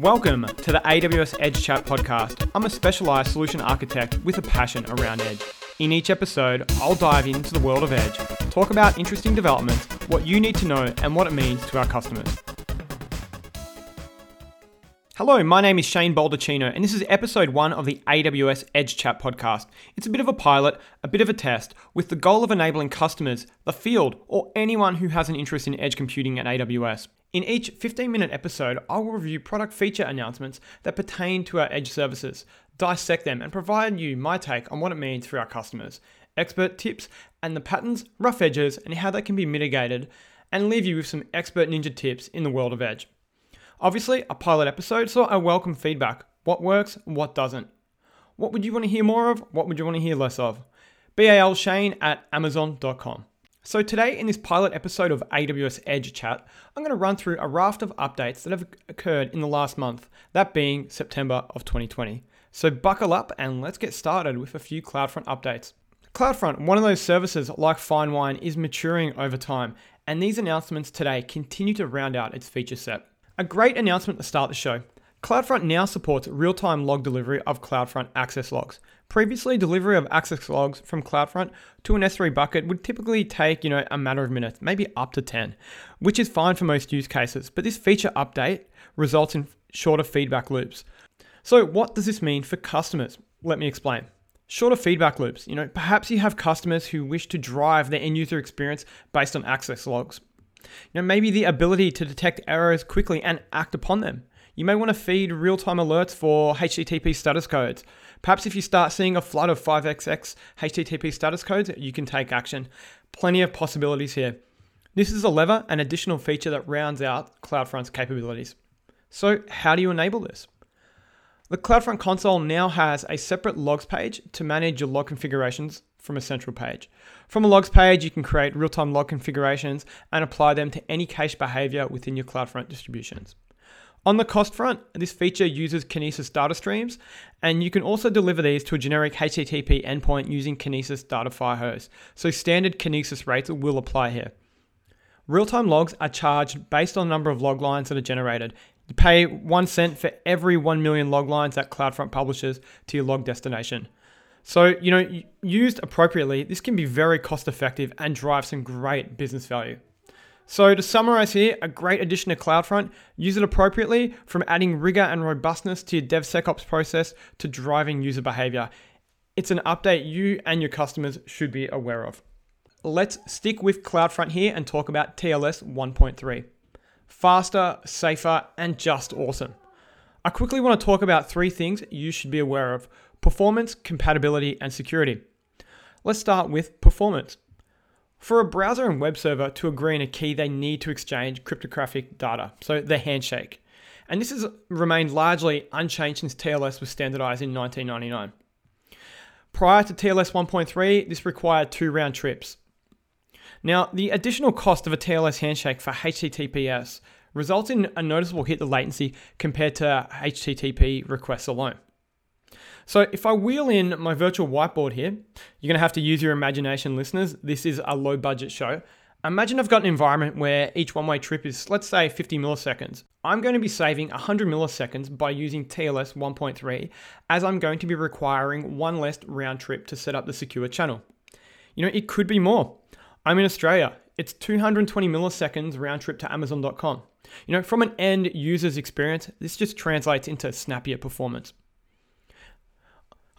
Welcome to the AWS Edge Chat podcast. I'm a specialized solution architect with a passion around Edge. In each episode, I'll dive into the world of Edge, talk about interesting developments, what you need to know, and what it means to our customers. Hello, my name is Shane Baldacchino, and this is episode one of the AWS Edge Chat podcast. It's a bit of a pilot, a bit of a test, with the goal of enabling customers, the field, or anyone who has an interest in edge computing at AWS. In each 15 minute episode, I will review product feature announcements that pertain to our edge services, dissect them, and provide you my take on what it means for our customers, expert tips, and the patterns, rough edges, and how they can be mitigated, and leave you with some expert ninja tips in the world of edge. Obviously, a pilot episode, so I welcome feedback. What works, what doesn't. What would you want to hear more of? What would you want to hear less of? BAL Shane at Amazon.com. So, today in this pilot episode of AWS Edge Chat, I'm going to run through a raft of updates that have occurred in the last month, that being September of 2020. So, buckle up and let's get started with a few CloudFront updates. CloudFront, one of those services like Fine Wine, is maturing over time, and these announcements today continue to round out its feature set. A great announcement to start the show. CloudFront now supports real-time log delivery of CloudFront access logs. Previously, delivery of access logs from CloudFront to an S3 bucket would typically take, you know, a matter of minutes, maybe up to 10, which is fine for most use cases, but this feature update results in shorter feedback loops. So, what does this mean for customers? Let me explain. Shorter feedback loops. You know, perhaps you have customers who wish to drive their end user experience based on access logs. You know, maybe the ability to detect errors quickly and act upon them. You may want to feed real time alerts for HTTP status codes. Perhaps if you start seeing a flood of 5xx HTTP status codes, you can take action. Plenty of possibilities here. This is a lever, an additional feature that rounds out CloudFront's capabilities. So, how do you enable this? The CloudFront console now has a separate logs page to manage your log configurations from a central page. From a logs page, you can create real time log configurations and apply them to any cache behavior within your CloudFront distributions. On the cost front, this feature uses Kinesis data streams, and you can also deliver these to a generic HTTP endpoint using Kinesis data firehose. So standard Kinesis rates will apply here. Real-time logs are charged based on the number of log lines that are generated. You pay one cent for every 1 million log lines that CloudFront publishes to your log destination. So, you know, used appropriately, this can be very cost effective and drive some great business value. So, to summarize here, a great addition to CloudFront, use it appropriately from adding rigor and robustness to your DevSecOps process to driving user behavior. It's an update you and your customers should be aware of. Let's stick with CloudFront here and talk about TLS 1.3. Faster, safer, and just awesome. I quickly want to talk about three things you should be aware of performance, compatibility, and security. Let's start with performance. For a browser and web server to agree on a key, they need to exchange cryptographic data, so the handshake. And this has remained largely unchanged since TLS was standardized in 1999. Prior to TLS 1.3, this required two round trips. Now, the additional cost of a TLS handshake for HTTPS results in a noticeable hit to latency compared to HTTP requests alone. So if I wheel in my virtual whiteboard here, you're going to have to use your imagination, listeners. This is a low budget show. Imagine I've got an environment where each one way trip is, let's say, 50 milliseconds. I'm going to be saving 100 milliseconds by using TLS 1.3, as I'm going to be requiring one less round trip to set up the secure channel. You know, it could be more. I'm in Australia. It's 220 milliseconds round trip to Amazon.com. You know, from an end user's experience, this just translates into snappier performance.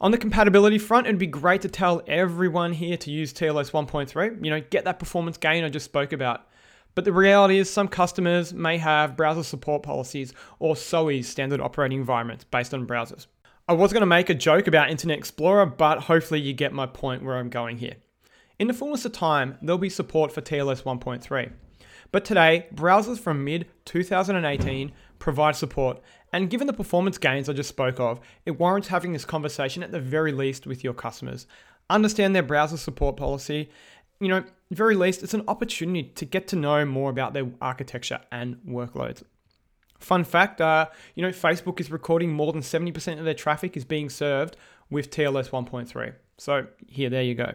On the compatibility front, it'd be great to tell everyone here to use TLS 1.3, you know, get that performance gain I just spoke about. But the reality is some customers may have browser support policies or SOEs, standard operating environments, based on browsers. I was going to make a joke about Internet Explorer, but hopefully you get my point where I'm going here. In the fullness of time, there'll be support for TLS 1.3. But today, browsers from mid 2018 provide support, and given the performance gains I just spoke of, it warrants having this conversation at the very least with your customers. Understand their browser support policy. You know, very least, it's an opportunity to get to know more about their architecture and workloads. Fun fact, uh, you know, Facebook is recording more than 70% of their traffic is being served with TLS 1.3. So here, there you go.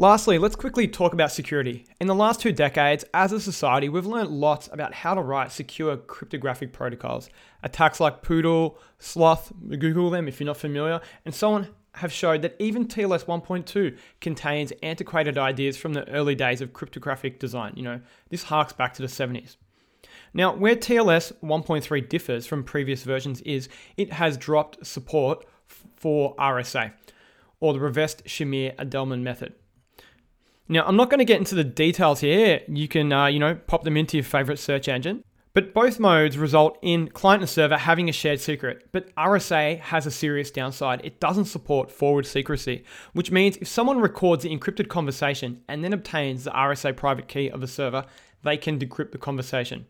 Lastly, let's quickly talk about security. In the last two decades, as a society, we've learned lots about how to write secure cryptographic protocols. Attacks like Poodle, Sloth, Google them if you're not familiar, and so on have showed that even TLS 1.2 contains antiquated ideas from the early days of cryptographic design. You know, this harks back to the 70s. Now, where TLS 1.3 differs from previous versions is it has dropped support for RSA, or the Rivest Shamir Adleman method. Now, I'm not going to get into the details here. You can, uh, you know, pop them into your favorite search engine. But both modes result in client and server having a shared secret. But RSA has a serious downside. It doesn't support forward secrecy, which means if someone records the encrypted conversation and then obtains the RSA private key of the server, they can decrypt the conversation.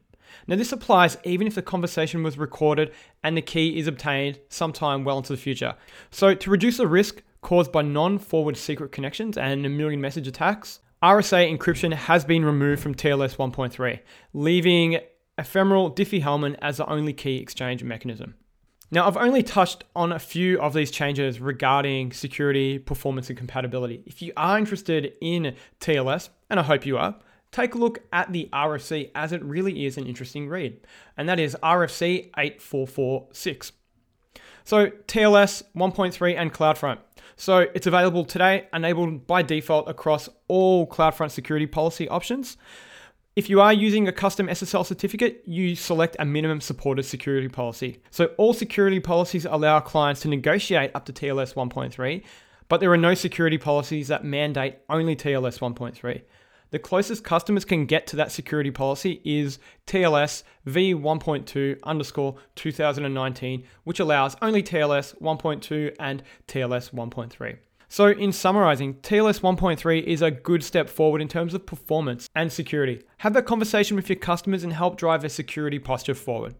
Now, this applies even if the conversation was recorded and the key is obtained sometime well into the future. So, to reduce the risk caused by non forward secret connections and a million message attacks, RSA encryption has been removed from TLS 1.3, leaving ephemeral Diffie-Hellman as the only key exchange mechanism. Now, I've only touched on a few of these changes regarding security, performance, and compatibility. If you are interested in TLS, and I hope you are, take a look at the RFC as it really is an interesting read, and that is RFC 8446. So, TLS 1.3 and CloudFront. So, it's available today, enabled by default across all CloudFront security policy options. If you are using a custom SSL certificate, you select a minimum supported security policy. So, all security policies allow clients to negotiate up to TLS 1.3, but there are no security policies that mandate only TLS 1.3. The closest customers can get to that security policy is TLS v1.2 underscore 2019, which allows only TLS 1.2 and TLS 1.3. So, in summarizing, TLS 1.3 is a good step forward in terms of performance and security. Have that conversation with your customers and help drive their security posture forward.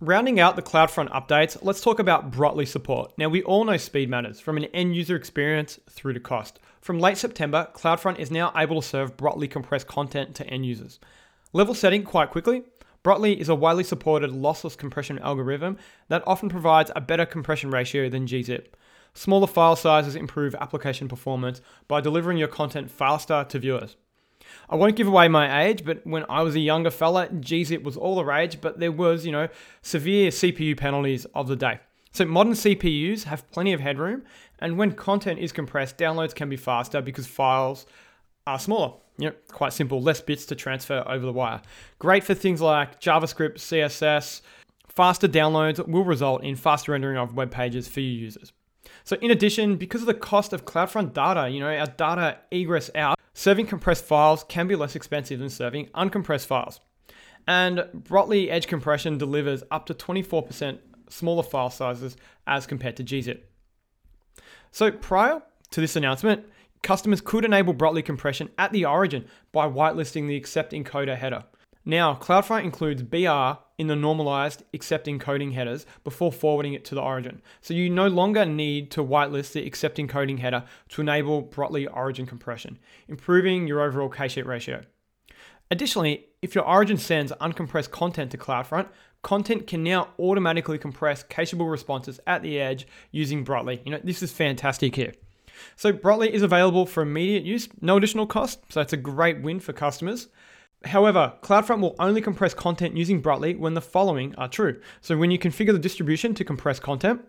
Rounding out the CloudFront updates, let's talk about Brotli support. Now, we all know speed matters from an end user experience through to cost. From late September, CloudFront is now able to serve Brotli compressed content to end users. Level setting quite quickly. Brotli is a widely supported lossless compression algorithm that often provides a better compression ratio than gzip. Smaller file sizes improve application performance by delivering your content faster to viewers. I won't give away my age, but when I was a younger fella, gzip was all the rage, but there was, you know, severe CPU penalties of the day. So modern CPUs have plenty of headroom, and when content is compressed, downloads can be faster because files are smaller. Know, quite simple, less bits to transfer over the wire. Great for things like JavaScript, CSS. Faster downloads will result in faster rendering of web pages for your users. So in addition, because of the cost of CloudFront data, you know, our data egress out, Serving compressed files can be less expensive than serving uncompressed files. And Brotli Edge compression delivers up to 24% smaller file sizes as compared to gzip. So prior to this announcement, customers could enable Brotli compression at the origin by whitelisting the accept encoder header. Now, CloudFront includes BR in the normalized accept encoding headers before forwarding it to the origin. So you no longer need to whitelist the accept encoding header to enable Brotli origin compression, improving your overall cache ratio. Additionally, if your origin sends uncompressed content to CloudFront, content can now automatically compress cacheable responses at the edge using Brotli. You know, this is fantastic here. So Brotli is available for immediate use, no additional cost, so it's a great win for customers. However, CloudFront will only compress content using Brotli when the following are true. So when you configure the distribution to compress content,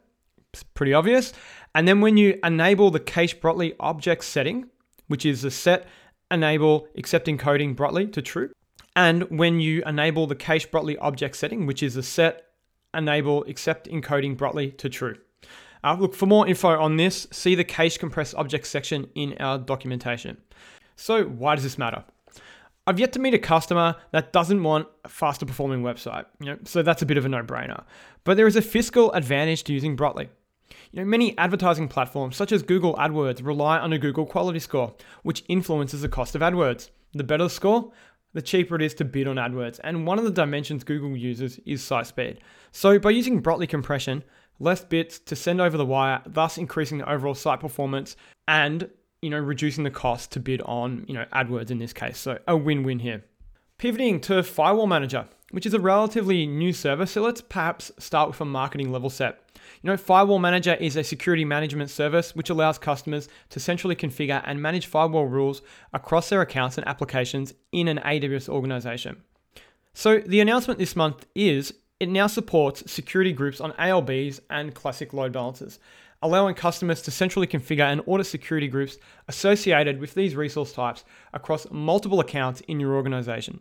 it's pretty obvious. And then when you enable the cache Brotli object setting, which is the set enable accept encoding Brotli to true. And when you enable the cache Brotli object setting, which is the set enable accept encoding Brotli to true. Uh, look, for more info on this, see the cache compressed object section in our documentation. So why does this matter? I've yet to meet a customer that doesn't want a faster performing website, you know, so that's a bit of a no-brainer. But there is a fiscal advantage to using Brotli. You know, many advertising platforms such as Google AdWords rely on a Google quality score, which influences the cost of AdWords. The better the score, the cheaper it is to bid on AdWords, and one of the dimensions Google uses is site speed. So by using Brotli compression, less bits to send over the wire, thus increasing the overall site performance and you know, reducing the cost to bid on, you know, AdWords in this case. So a win-win here. Pivoting to Firewall Manager. which is a relatively new service, so let's perhaps start with a marketing level set. You know, Firewall Manager is a security management service which allows customers to centrally configure and manage firewall rules across their accounts and applications in an AWS organization. So, the announcement this month is it now supports security groups on ALBs and classic load balancers, allowing customers to centrally configure and audit security groups associated with these resource types across multiple accounts in your organization.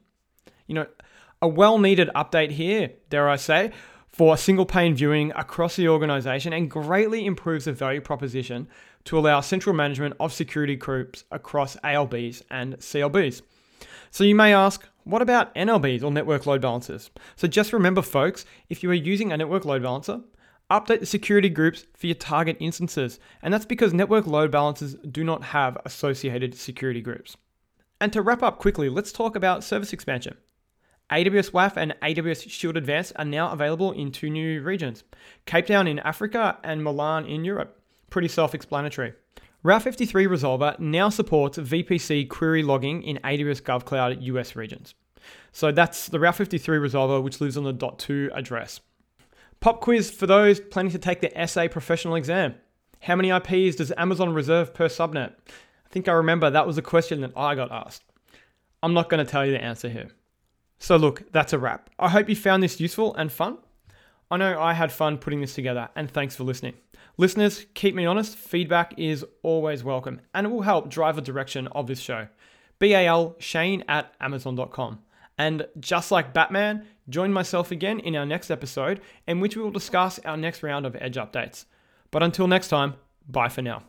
You know, a well needed update here, dare I say, for single pane viewing across the organization and greatly improves the value proposition to allow central management of security groups across ALBs and CLBs. So you may ask, what about NLBs or network load balancers? So just remember, folks, if you are using a network load balancer, update the security groups for your target instances. And that's because network load balancers do not have associated security groups. And to wrap up quickly, let's talk about service expansion. AWS WAF and AWS Shield Advanced are now available in two new regions Cape Town in Africa and Milan in Europe. Pretty self explanatory. Route 53 Resolver now supports VPC query logging in AWS GovCloud US regions. So that's the Route 53 Resolver, which lives on the .2 address. Pop quiz for those planning to take the SA professional exam. How many IPs does Amazon reserve per subnet? I think I remember that was a question that I got asked. I'm not going to tell you the answer here. So, look, that's a wrap. I hope you found this useful and fun. I know I had fun putting this together, and thanks for listening. Listeners, keep me honest, feedback is always welcome and it will help drive the direction of this show. BAL Shane at Amazon.com. And just like Batman, join myself again in our next episode, in which we will discuss our next round of Edge updates. But until next time, bye for now.